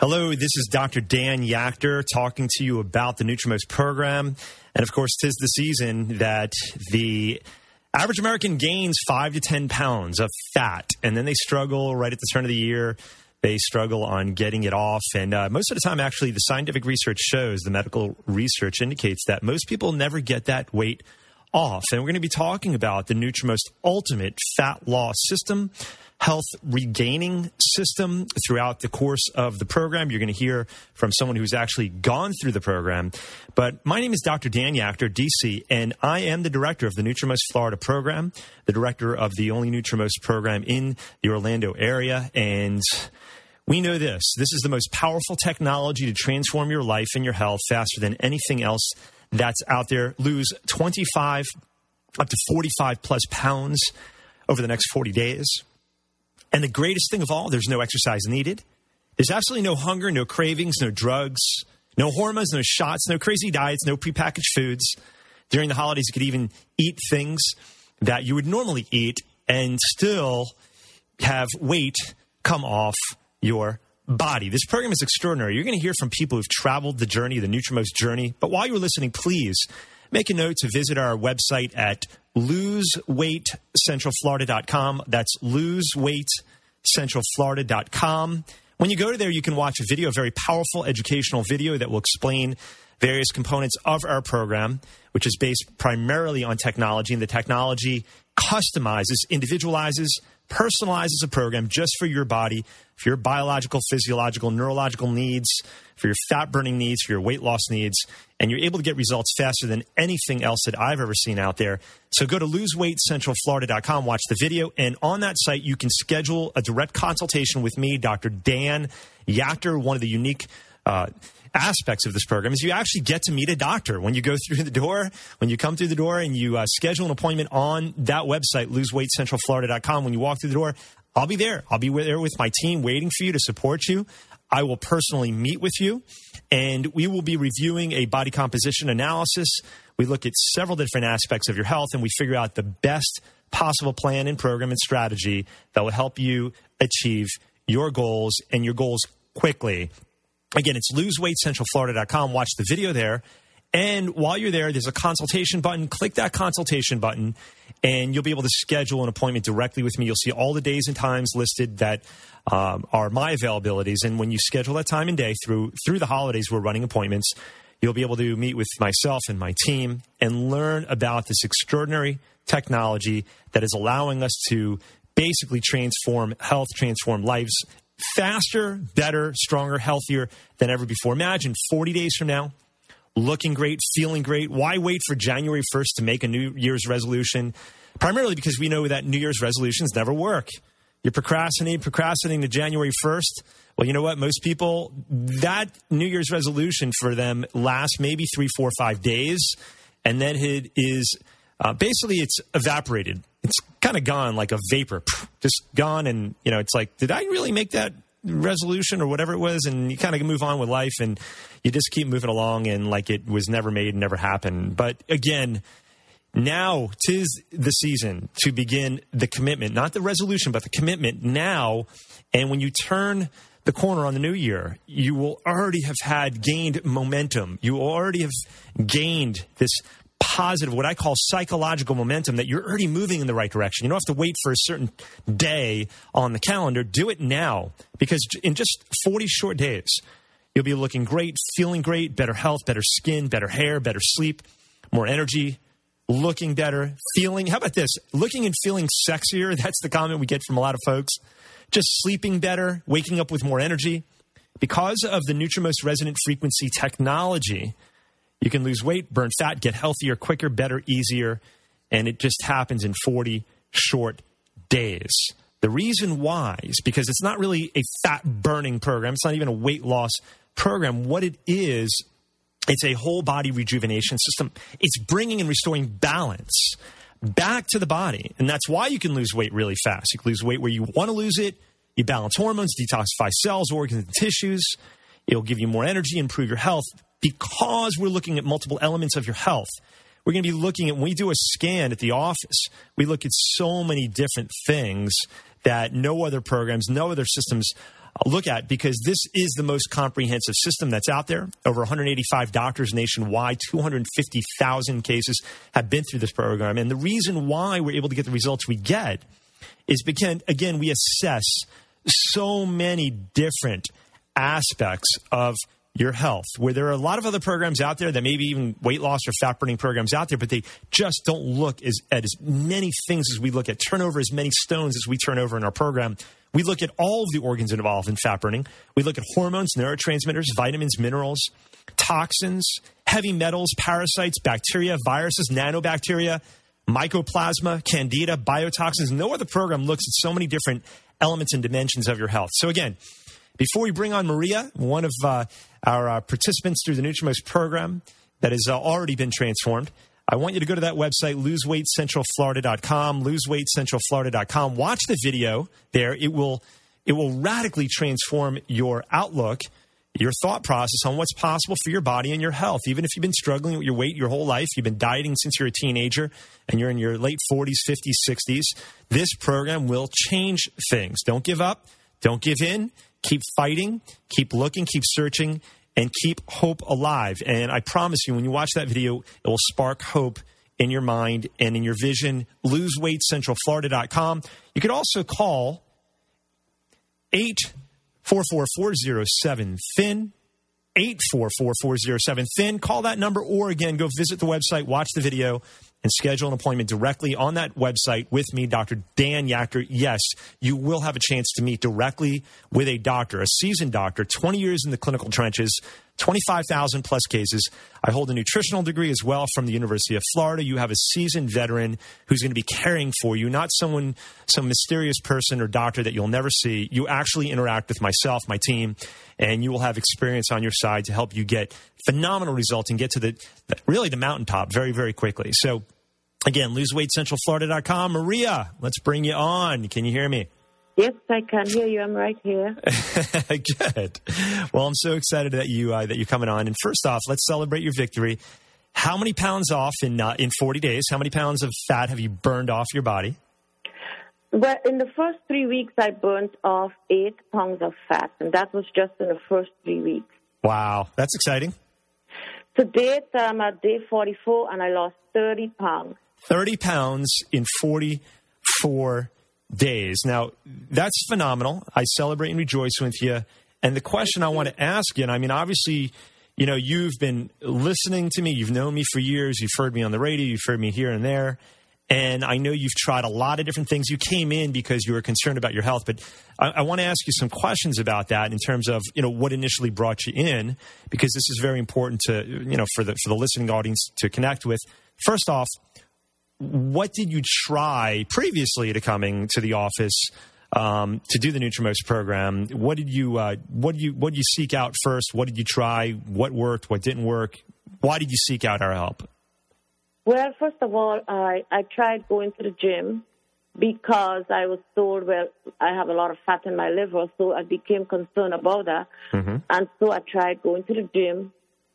Hello, this is Dr. Dan Yachter talking to you about the Nutrimost program. And of course, tis the season that the average American gains five to 10 pounds of fat, and then they struggle right at the turn of the year. They struggle on getting it off. And uh, most of the time, actually, the scientific research shows, the medical research indicates that most people never get that weight off. And we're going to be talking about the Nutrimost Ultimate Fat Loss System health regaining system throughout the course of the program. You're going to hear from someone who's actually gone through the program. But my name is Dr. Dan Yachter, DC, and I am the director of the Nutrimost Florida program, the director of the only Nutrimost program in the Orlando area. And we know this this is the most powerful technology to transform your life and your health faster than anything else that's out there. Lose 25 up to 45 plus pounds over the next 40 days and the greatest thing of all, there's no exercise needed. There's absolutely no hunger, no cravings, no drugs, no hormones, no shots, no crazy diets, no prepackaged foods. During the holidays, you could even eat things that you would normally eat and still have weight come off your body. This program is extraordinary. You're going to hear from people who've traveled the journey, the Nutrimost journey. But while you're listening, please make a note to visit our website at loseweightcentralflorida.com. That's loseweightcentralflorida.com. When you go to there, you can watch a video, a very powerful educational video that will explain various components of our program, which is based primarily on technology. And the technology customizes, individualizes, personalizes a program just for your body, for your biological, physiological, neurological needs, for your fat burning needs, for your weight loss needs, and you're able to get results faster than anything else that I've ever seen out there. So go to loseweightcentralflorida.com, watch the video, and on that site, you can schedule a direct consultation with me, Dr. Dan Yachter, one of the unique uh, aspects of this program is you actually get to meet a doctor when you go through the door, when you come through the door and you uh, schedule an appointment on that website, loseweightcentralflorida.com. When you walk through the door, I'll be there. I'll be there with my team waiting for you to support you. I will personally meet with you and we will be reviewing a body composition analysis. We look at several different aspects of your health and we figure out the best possible plan and program and strategy that will help you achieve your goals and your goals quickly. Again, it's loseweightcentralflorida.com. Watch the video there. And while you're there, there's a consultation button. Click that consultation button, and you'll be able to schedule an appointment directly with me. You'll see all the days and times listed that um, are my availabilities. And when you schedule that time and day through through the holidays, we're running appointments. You'll be able to meet with myself and my team and learn about this extraordinary technology that is allowing us to basically transform health, transform lives faster, better, stronger, healthier than ever before. Imagine 40 days from now, looking great, feeling great. Why wait for January 1st to make a New Year's resolution? Primarily because we know that New Year's resolutions never work. You're procrastinating procrastinating to January 1st. Well, you know what? Most people, that New Year's resolution for them lasts maybe three, four, five days. And then it is uh, basically it's evaporated it's kind of gone like a vapor, just gone. And, you know, it's like, did I really make that resolution or whatever it was? And you kind of move on with life and you just keep moving along and like it was never made, never happened. But again, now tis the season to begin the commitment, not the resolution, but the commitment now. And when you turn the corner on the new year, you will already have had gained momentum. You already have gained this positive, what I call psychological momentum that you're already moving in the right direction. You don't have to wait for a certain day on the calendar. Do it now because in just 40 short days, you'll be looking great, feeling great, better health, better skin, better hair, better sleep, more energy, looking better, feeling. How about this? Looking and feeling sexier. That's the comment we get from a lot of folks. Just sleeping better, waking up with more energy. Because of the Nutrimost resonant frequency technology, you can lose weight, burn fat, get healthier quicker, better, easier, and it just happens in 40 short days. The reason why is because it's not really a fat burning program, it's not even a weight loss program. What it is, it's a whole body rejuvenation system. It's bringing and restoring balance back to the body. And that's why you can lose weight really fast. You can lose weight where you want to lose it. You balance hormones, detoxify cells, organs, and tissues. It'll give you more energy, improve your health, because we're looking at multiple elements of your health. We're going to be looking at when we do a scan at the office, we look at so many different things that no other programs, no other systems uh, look at because this is the most comprehensive system that's out there. Over 185 doctors nationwide, 250,000 cases have been through this program. And the reason why we're able to get the results we get is because, again, we assess so many different aspects of your health, where there are a lot of other programs out there that maybe even weight loss or fat burning programs out there, but they just don't look as, at as many things as we look at, turn over as many stones as we turn over in our program. We look at all of the organs involved in fat burning. We look at hormones, neurotransmitters, vitamins, minerals, toxins, heavy metals, parasites, bacteria, viruses, nanobacteria, mycoplasma, candida, biotoxins. No other program looks at so many different elements and dimensions of your health. So, again, before we bring on Maria, one of uh, our uh, participants through the Nutrimost program that has uh, already been transformed, I want you to go to that website, loseweightcentralflorida.com, loseweightcentralflorida.com. Watch the video there. It will, it will radically transform your outlook, your thought process on what's possible for your body and your health. Even if you've been struggling with your weight your whole life, you've been dieting since you're a teenager, and you're in your late 40s, 50s, 60s, this program will change things. Don't give up. Don't give in. Keep fighting. Keep looking. Keep searching and keep hope alive. And I promise you, when you watch that video, it will spark hope in your mind and in your vision. LoseWeightCentralFlorida.com. You could also call 844 THIN. 844 THIN. Call that number or again, go visit the website, watch the video, and schedule an appointment directly on that website with me, Dr. Dan Yachter. Yes, you will have a chance to meet directly with a doctor, a seasoned doctor, 20 years in the clinical trenches, 25,000 plus cases. I hold a nutritional degree as well from the University of Florida. You have a seasoned veteran who's going to be caring for you, not someone, some mysterious person or doctor that you'll never see. You actually interact with myself, my team, and you will have experience on your side to help you get phenomenal results and get to the really the mountaintop very, very quickly. So, again, loseweightcentralflorida.com. Maria, let's bring you on. Can you hear me? Yes, I can hear you. I'm right here. Good. Well, I'm so excited that you uh, that you're coming on. And first off, let's celebrate your victory. How many pounds off in uh, in 40 days? How many pounds of fat have you burned off your body? Well, in the first three weeks, I burned off eight pounds of fat, and that was just in the first three weeks. Wow, that's exciting. To date, I'm at day 44, and I lost 30 pounds. 30 pounds in 44 days. Now, that's phenomenal. I celebrate and rejoice with you. And the question I want to ask you, and I mean, obviously, you know, you've been listening to me, you've known me for years, you've heard me on the radio, you've heard me here and there. And I know you've tried a lot of different things. You came in because you were concerned about your health, but I, I, want to ask you some questions about that in terms of you know what initially brought you in, because this is very important to you know for the for the listening audience to connect with. First off, what did you try previously to coming to the office um, to do the Nutrimost program? What did you uh, what did you what did you seek out first? What did you try? What worked? What didn't work? Why did you seek out our help? Well, first of all, I I tried going to the gym because I was told, well, I have a lot of fat in my liver, so I became concerned about that, mm-hmm. and so I tried going to the gym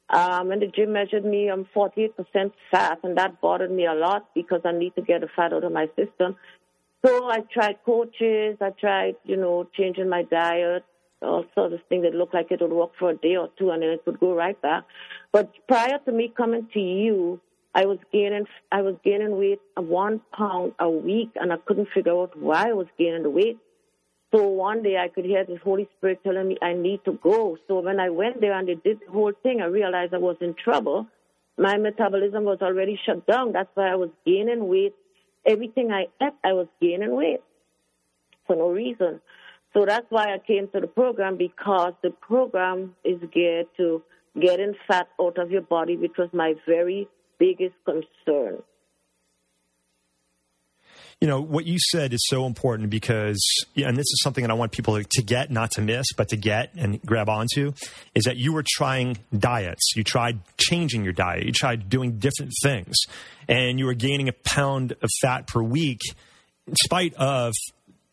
um, and the gym measured me, I'm 48% fat, and that bothered me a lot because I need to get the fat out of my system. So I tried coaches, I tried, you know, changing my diet, all sorts of things that looked like it would work for a day or two and then it would go right back. But prior to me coming to you, I was gaining, I was gaining weight one pound a week and I couldn't figure out why I was gaining the weight. So one day I could hear the Holy Spirit telling me I need to go. So when I went there and they did the whole thing, I realized I was in trouble. My metabolism was already shut down. That's why I was gaining weight. Everything I ate, I was gaining weight for no reason. So that's why I came to the program because the program is geared to getting fat out of your body, which was my very biggest concern you know what you said is so important because and this is something that i want people to get not to miss but to get and grab onto is that you were trying diets. You tried changing your diet. You tried doing different things. And you were gaining a pound of fat per week in spite of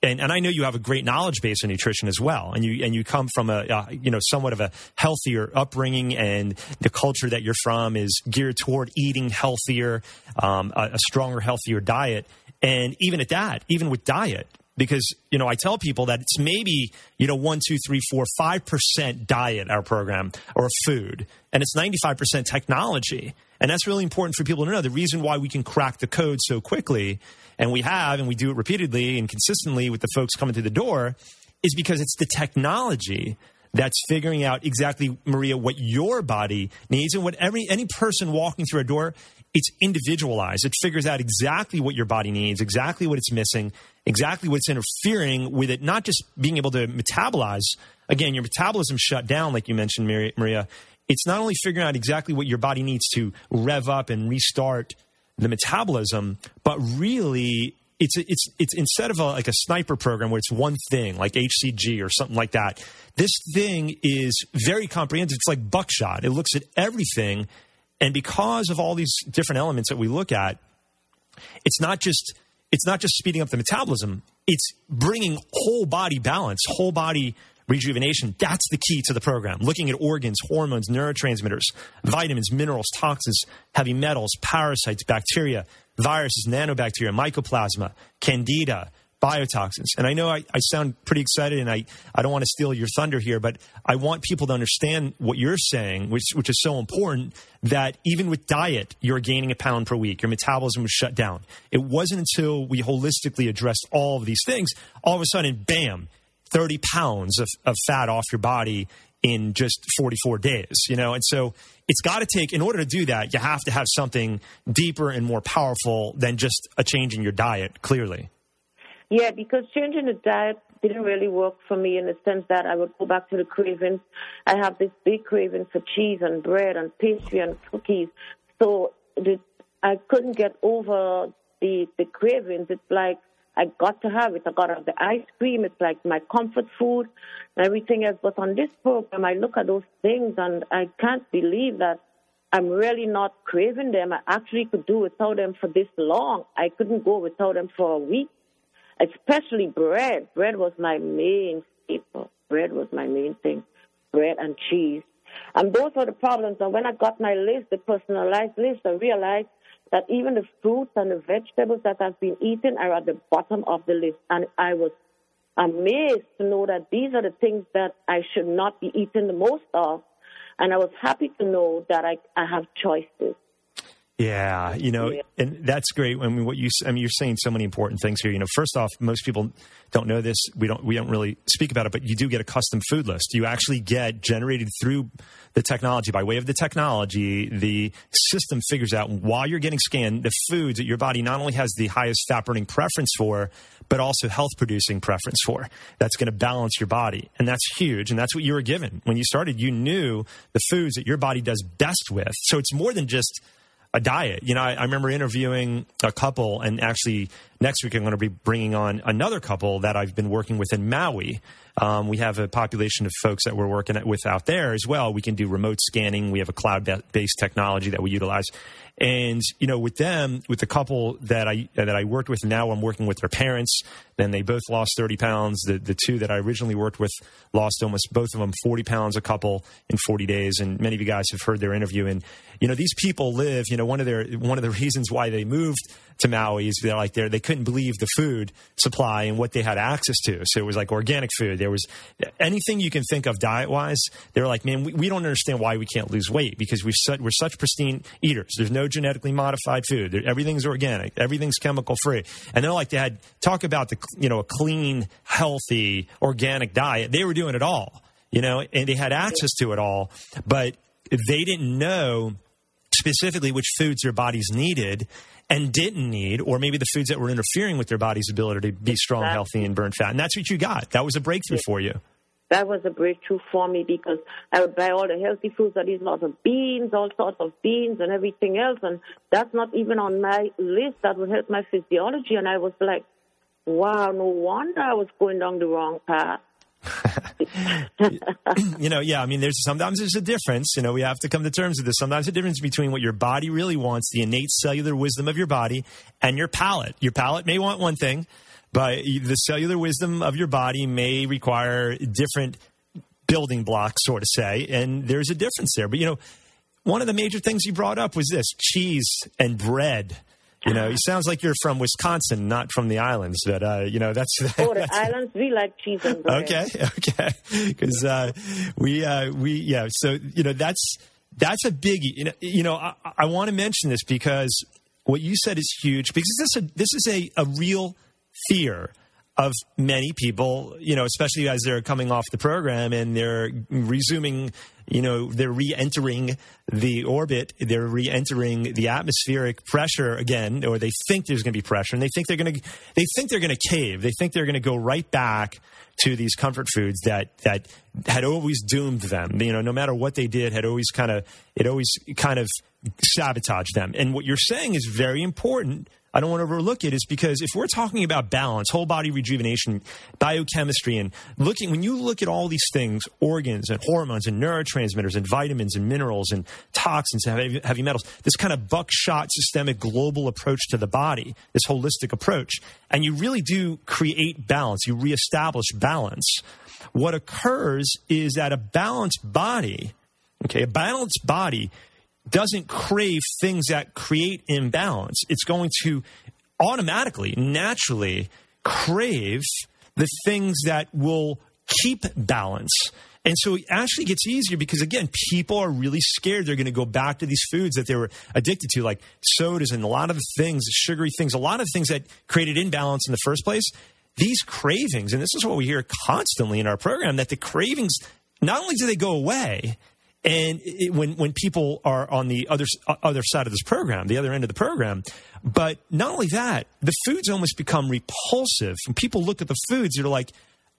and, and I know you have a great knowledge base in nutrition as well, and you and you come from a uh, you know somewhat of a healthier upbringing, and the culture that you're from is geared toward eating healthier, um, a, a stronger, healthier diet. And even at that, even with diet, because you know I tell people that it's maybe you know one, two, three, four, five percent diet our program or food, and it's ninety five percent technology, and that's really important for people to know. The reason why we can crack the code so quickly, and we have, and we do it repeatedly and consistently with the folks coming through the door, is because it's the technology that's figuring out exactly Maria what your body needs and what every any person walking through a door it's individualized. It figures out exactly what your body needs, exactly what it's missing, exactly what's interfering with it, not just being able to metabolize. Again, your metabolism shut down, like you mentioned, Maria. It's not only figuring out exactly what your body needs to rev up and restart the metabolism, but really it's it's it's instead of a, like a sniper program where it's one thing like HCG or something like that. This thing is very comprehensive. It's like buckshot. It looks at everything and because of all these different elements that we look at, it's not just it's not just speeding up the metabolism, it's bringing whole body balance, whole body rejuvenation. That's the key to the program. Looking at organs, hormones, neurotransmitters, vitamins, minerals, toxins, heavy metals, parasites, bacteria, viruses, nanobacteria, mycoplasma, candida, biotoxins. And I know I, I, sound pretty excited and I, I don't want to steal your thunder here, but I want people to understand what you're saying, which, which is so important that even with diet, you're gaining a pound per week. Your metabolism was shut down. It wasn't until we holistically addressed all of these things, all of a sudden, bam, 30 pounds of, of fat off your body in just 44 days, you know? And so it's got to take, in order to do that, you have to have something deeper and more powerful than just a change in your diet, clearly. Yeah, because changing the diet didn't really work for me in the sense that I would go back to the cravings. I have this big craving for cheese and bread and pastry and cookies. So the, I couldn't get over the the cravings. It's like I got to have it. I got to have the ice cream. It's like my comfort food and everything else. But on this program, I look at those things and I can't believe that I'm really not craving them. I actually could do without them for this long. I couldn't go without them for a week especially bread. Bread was my main staple. Bread was my main thing. Bread and cheese. And those were the problems. And when I got my list, the personalized list, I realized that even the fruits and the vegetables that I've been eating are at the bottom of the list. And I was amazed to know that these are the things that I should not be eating the most of. And I was happy to know that I, I have choices. Yeah, you know, and that's great. I mean, what you, I mean, you're saying so many important things here. You know, first off, most people don't know this. We don't, we don't really speak about it, but you do get a custom food list. You actually get generated through the technology by way of the technology. The system figures out while you're getting scanned the foods that your body not only has the highest fat burning preference for, but also health producing preference for. That's going to balance your body, and that's huge. And that's what you were given when you started. You knew the foods that your body does best with. So it's more than just a diet. You know, I, I, remember interviewing a couple, and actually next week I'm going to be bringing on another couple that I've been working with in Maui. Um, we have a population of folks that we're working with out there as well. We can do remote scanning. We have a cloud based technology that we utilize. And you know, with them, with the couple that I that I worked with, now I'm working with their parents. Then they both lost 30 pounds. The the two that I originally worked with lost almost both of them 40 pounds a couple in 40 days. And many of you guys have heard their interview. And you know, these people live. You know, one of their one of the reasons why they moved to Maui is they're like they they couldn't believe the food supply and what they had access to. So it was like organic food. There was anything you can think of diet wise. They were like, man, we, we don't understand why we can't lose weight because we we're such pristine eaters. There's no genetically modified food. Everything's organic. Everything's chemical free. And they're like, they had talk about the you know a clean, healthy, organic diet. They were doing it all, you know, and they had access to it all, but they didn't know specifically which foods their bodies needed and didn't need, or maybe the foods that were interfering with their body's ability to be strong, healthy, and burn fat. And that's what you got. That was a breakthrough for you that was a breakthrough for me because I would buy all the healthy foods, that is lots of beans, all sorts of beans and everything else. And that's not even on my list that would help my physiology. And I was like, wow, no wonder I was going down the wrong path. you know, yeah, I mean, there's sometimes there's a difference. You know, we have to come to terms with this. Sometimes a difference between what your body really wants, the innate cellular wisdom of your body, and your palate. Your palate may want one thing, but the cellular wisdom of your body may require different building blocks, so to say, and there's a difference there. But you know, one of the major things you brought up was this cheese and bread. You know, it sounds like you're from Wisconsin, not from the islands. But uh, you know, that's oh, the islands. We like cheese and bread. Okay, okay, because uh, we uh, we yeah. So you know, that's that's a biggie. You know, you know I, I want to mention this because what you said is huge because this a, this is a, a real fear of many people, you know, especially as they're coming off the program and they're resuming, you know, they're re-entering the orbit, they're re-entering the atmospheric pressure again, or they think there's going to be pressure, and they think they're going to, they think they're going to cave, they think they're going to go right back to these comfort foods that that had always doomed them. You know, no matter what they did, had always kind of it always kind of sabotaged them. And what you're saying is very important I don't want to overlook it is because if we're talking about balance, whole body rejuvenation, biochemistry, and looking, when you look at all these things, organs and hormones and neurotransmitters and vitamins and minerals and toxins and heavy, metals, this kind of buckshot systemic global approach to the body, this holistic approach, and you really do create balance, you reestablish balance. What occurs is that a balanced body, okay, a balanced body doesn't crave things that create imbalance. It's going to automatically, naturally crave the things that will keep balance. And so it actually gets easier because, again, people are really scared they're going to go back to these foods that they were addicted to, like sodas and a lot of things, sugary things, a lot of things that created imbalance in the first place. These cravings, and this is what we hear constantly in our program, that the cravings, not only do they go away, and it, when when people are on the other other side of this program, the other end of the program, but not only that, the foods almost become repulsive. When people look at the foods, they're like,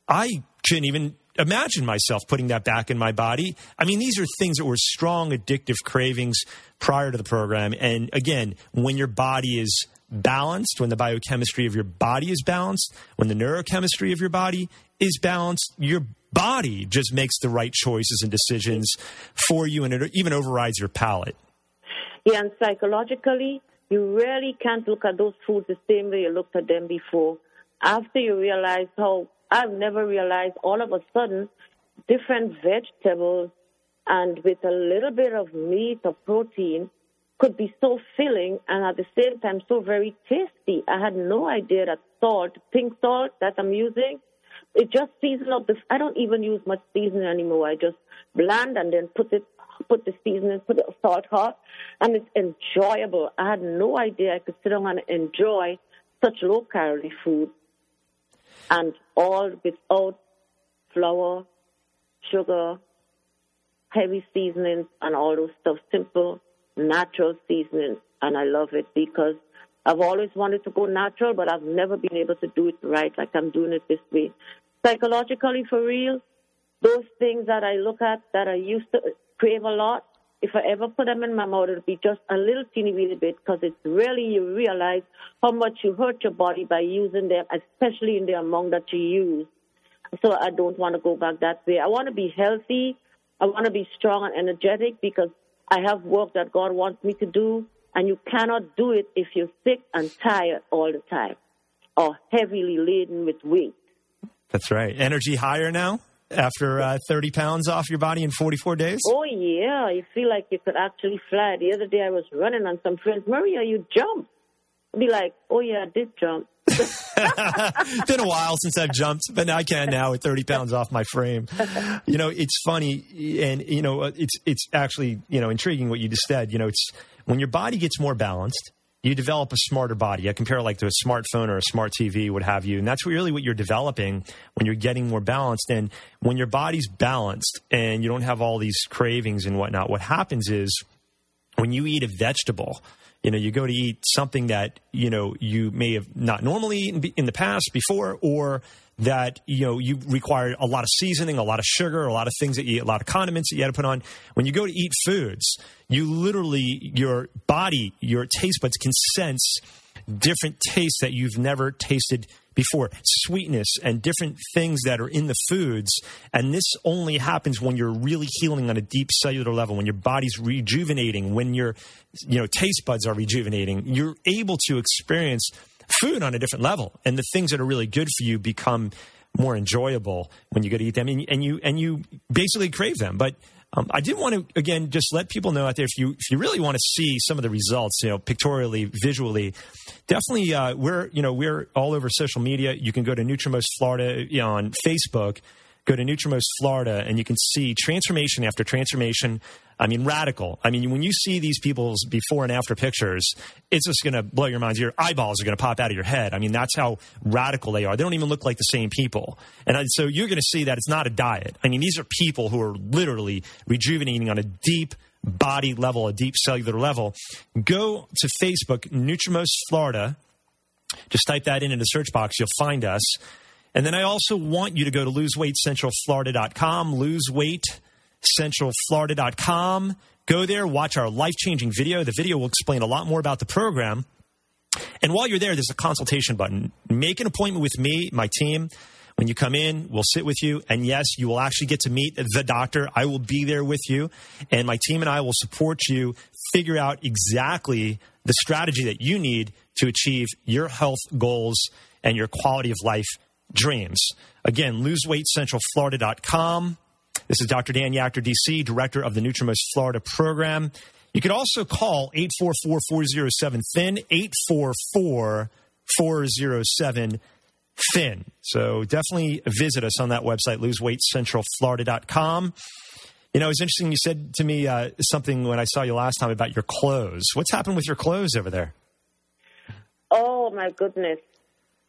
I couldn't even imagine myself putting that back in my body. I mean, these are things that were strong addictive cravings prior to the program. And again, when your body is balanced, when the biochemistry of your body is balanced, when the neurochemistry of your body is balanced, your body just makes the right choices and decisions for you, and it even overrides your palate. Yeah, and psychologically, you really can't look at those foods the same way you looked at them before. After you realize how I've never realized all of a sudden different vegetables and with a little bit of meat or protein could be so filling and at the same time so very tasty. I had no idea that salt, pink salt that I'm using, it just season up the. I don't even use much seasoning anymore. I just blend and then put it, put the seasoning, put the salt hot, and it's enjoyable. I had no idea I could sit down and enjoy such low calorie food, and all without flour, sugar, heavy seasonings, and all those stuff. Simple, natural seasonings, and I love it because I've always wanted to go natural, but I've never been able to do it right like I'm doing it this way psychologically for real, those things that I look at that I used to crave a lot, if I ever put them in my mouth, it'll be just a little teeny weeny bit because it's really, you realize how much you hurt your body by using them, especially in the amount that you use. So I don't want to go back that way. I want to be healthy. I want to be strong and energetic because I have work that God wants me to do. And you cannot do it if you're sick and tired all the time or heavily laden with weight. That's right. Energy higher now after uh, 30 pounds off your body in 44 days? Oh, yeah. You feel like you could actually fly. The other day I was running on some friends. Maria, you jumped. I'd be like, oh, yeah, I did jump. it's Been a while since I've jumped, but I can now with 30 pounds off my frame. You know, it's funny, and you know, it's it's actually you know intriguing what you just said. You know, it's when your body gets more balanced, you develop a smarter body. I compare it like to a smartphone or a smart TV, what have you. And that's really what you're developing when you're getting more balanced. And when your body's balanced and you don't have all these cravings and whatnot, what happens is when you eat a vegetable, you know, you go to eat something that, you know, you may have not normally eaten in the past before, or that you know you require a lot of seasoning, a lot of sugar, a lot of things that you, eat, a lot of condiments that you had to put on. When you go to eat foods, you literally your body, your taste buds can sense different tastes that you've never tasted before. Sweetness and different things that are in the foods. And this only happens when you're really healing on a deep cellular level when your body's rejuvenating when your you know taste buds are rejuvenating. You're able to experience food on a different level, and the things that are really good for you become more enjoyable when you go to eat them, and, and you and you basically crave them. But Um, I did want to again just let people know out there if you if you really want to see some of the results, you know, pictorially, visually, definitely uh, we're you know we're all over social media. You can go to Nutrimost Florida you know, on Facebook go to Nutrimost Florida and you can see transformation after transformation. I mean, radical. I mean, when you see these people's before and after pictures, it's just going to blow your minds. Your eyeballs are going to pop out of your head. I mean, that's how radical they are. They don't even look like the same people. And so you're going to see that it's not a diet. I mean, these are people who are literally rejuvenating on a deep body level, a deep cellular level. Go to Facebook, Nutrimost Florida. Just type that in in the search box. You'll find us. And then I also want you to go to loseweightcentralflorida.com, loseweightcentralflorida.com. Go there, watch our life changing video. The video will explain a lot more about the program. And while you're there, there's a consultation button. Make an appointment with me, my team. When you come in, we'll sit with you. And yes, you will actually get to meet the doctor. I will be there with you. And my team and I will support you figure out exactly the strategy that you need to achieve your health goals and your quality of life dreams. Again, loseweightcentralflorida.com. This is Dr. Dan Yachter, DC, director of the Nutrimost Florida program. You could also call 844-407-THIN, 844-407-THIN. So definitely visit us on that website, loseweightcentralflorida.com. You know, it's interesting. You said to me uh, something when I saw you last time about your clothes. What's happened with your clothes over there? Oh, my goodness.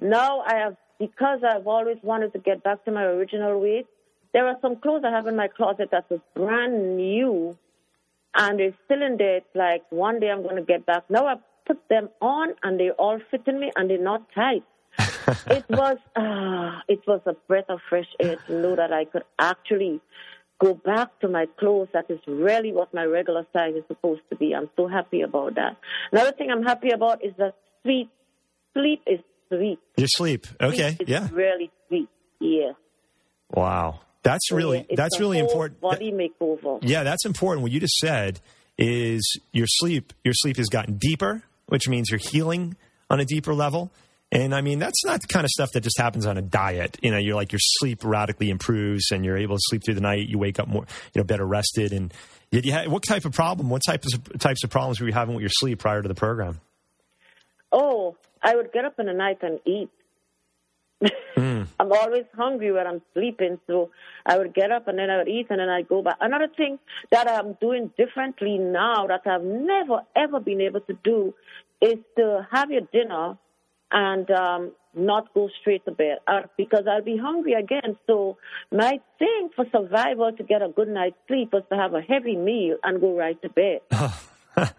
Now I have because I've always wanted to get back to my original weight, there are some clothes I have in my closet that's brand new and they're still in there. It's like one day I'm going to get back. Now I put them on and they all fit in me and they're not tight. it was uh, it was a breath of fresh air to know that I could actually go back to my clothes. That is really what my regular size is supposed to be. I'm so happy about that. Another thing I'm happy about is that sleep. Sleep is sweet. Your sleep. Okay. Sleep yeah. Really sweet. Yeah. Wow. That's really yeah, that's really important. Body makeover. Yeah, that's important. What you just said is your sleep. Your sleep has gotten deeper, which means you're healing on a deeper level. And I mean, that's not the kind of stuff that just happens on a diet. You know, you're like your sleep radically improves, and you're able to sleep through the night. You wake up more, you know, better rested. And you had, what type of problem? What types of types of problems were you having with your sleep prior to the program? Oh, I would get up in the night and eat. Mm. I'm always hungry when I'm sleeping, so I would get up and then I would eat and then I'd go back. Another thing that I'm doing differently now that I've never ever been able to do is to have your dinner and um, not go straight to bed uh, because I'll be hungry again. So my thing for survival to get a good night's sleep was to have a heavy meal and go right to bed.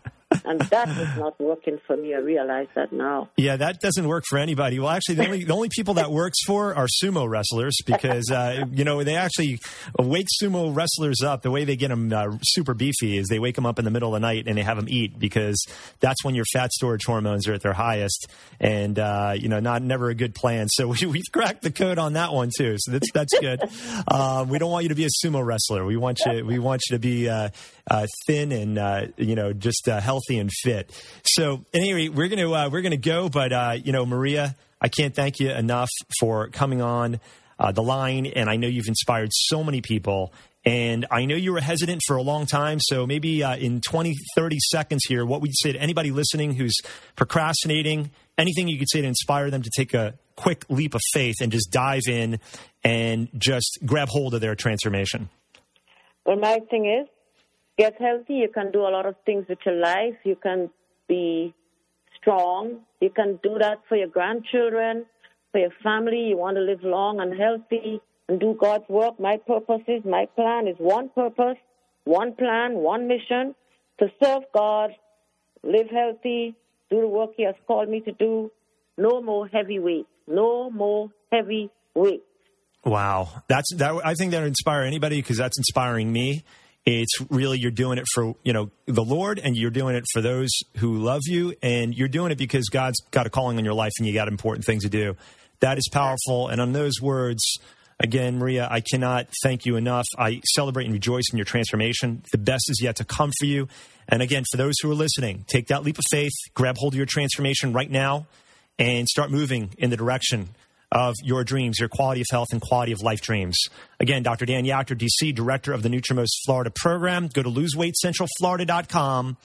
and that was not working for me. I realize that now. Yeah, that doesn't work for anybody. Well, actually, the only the only people that works for are sumo wrestlers because uh, you know they actually wake sumo wrestlers up. The way they get them uh, super beefy is they wake them up in the middle of the night and they have them eat because that's when your fat storage hormones are at their highest, and uh, you know, not never a good plan. So we we've cracked the code on that one too. So that's that's good. Um, we don't want you to be a sumo wrestler. We want you we want you to be uh, uh, thin and uh, you know just healthy and fit. So, anyway, we're gonna uh, we're gonna go, but uh, you know, Maria, I can't thank you enough for coming on uh, the line, and I know you've inspired so many people. And I know you were hesitant for a long time. So maybe uh, in 20, 30 seconds here, what would you say to anybody listening who's procrastinating? Anything you could say to inspire them to take a quick leap of faith and just dive in and just grab hold of their transformation? Well, my thing is get healthy, you can do a lot of things with your life. You can be strong. You can do that for your grandchildren, for your family. You want to live long and healthy and do God's work. My purpose is, my plan is one purpose, one plan, one mission to serve God, live healthy, do the work He has called me to do. No more heavy weight. No more heavy weight. Wow, that's that. I think that inspire anybody because that's inspiring me. It's really you're doing it for you know the Lord, and you're doing it for those who love you, and you're doing it because God's got a calling on your life, and you got important things to do. That is powerful. And on those words, again, Maria, I cannot thank you enough. I celebrate and rejoice in your transformation. The best is yet to come for you. And again, for those who are listening, take that leap of faith, grab hold of your transformation right now, and start moving in the direction of your dreams, your quality of health and quality of life dreams. Again, Dr. Dan Yachter, DC, director of the Nutrimost Florida program. Go to loseweightcentralflorida.com,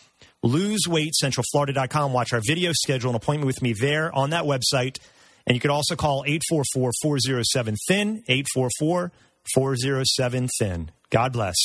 loseweightcentralflorida.com. Watch our video, schedule an appointment with me there on that website. And you could also call 844 407 THIN, 844 407 THIN. God bless.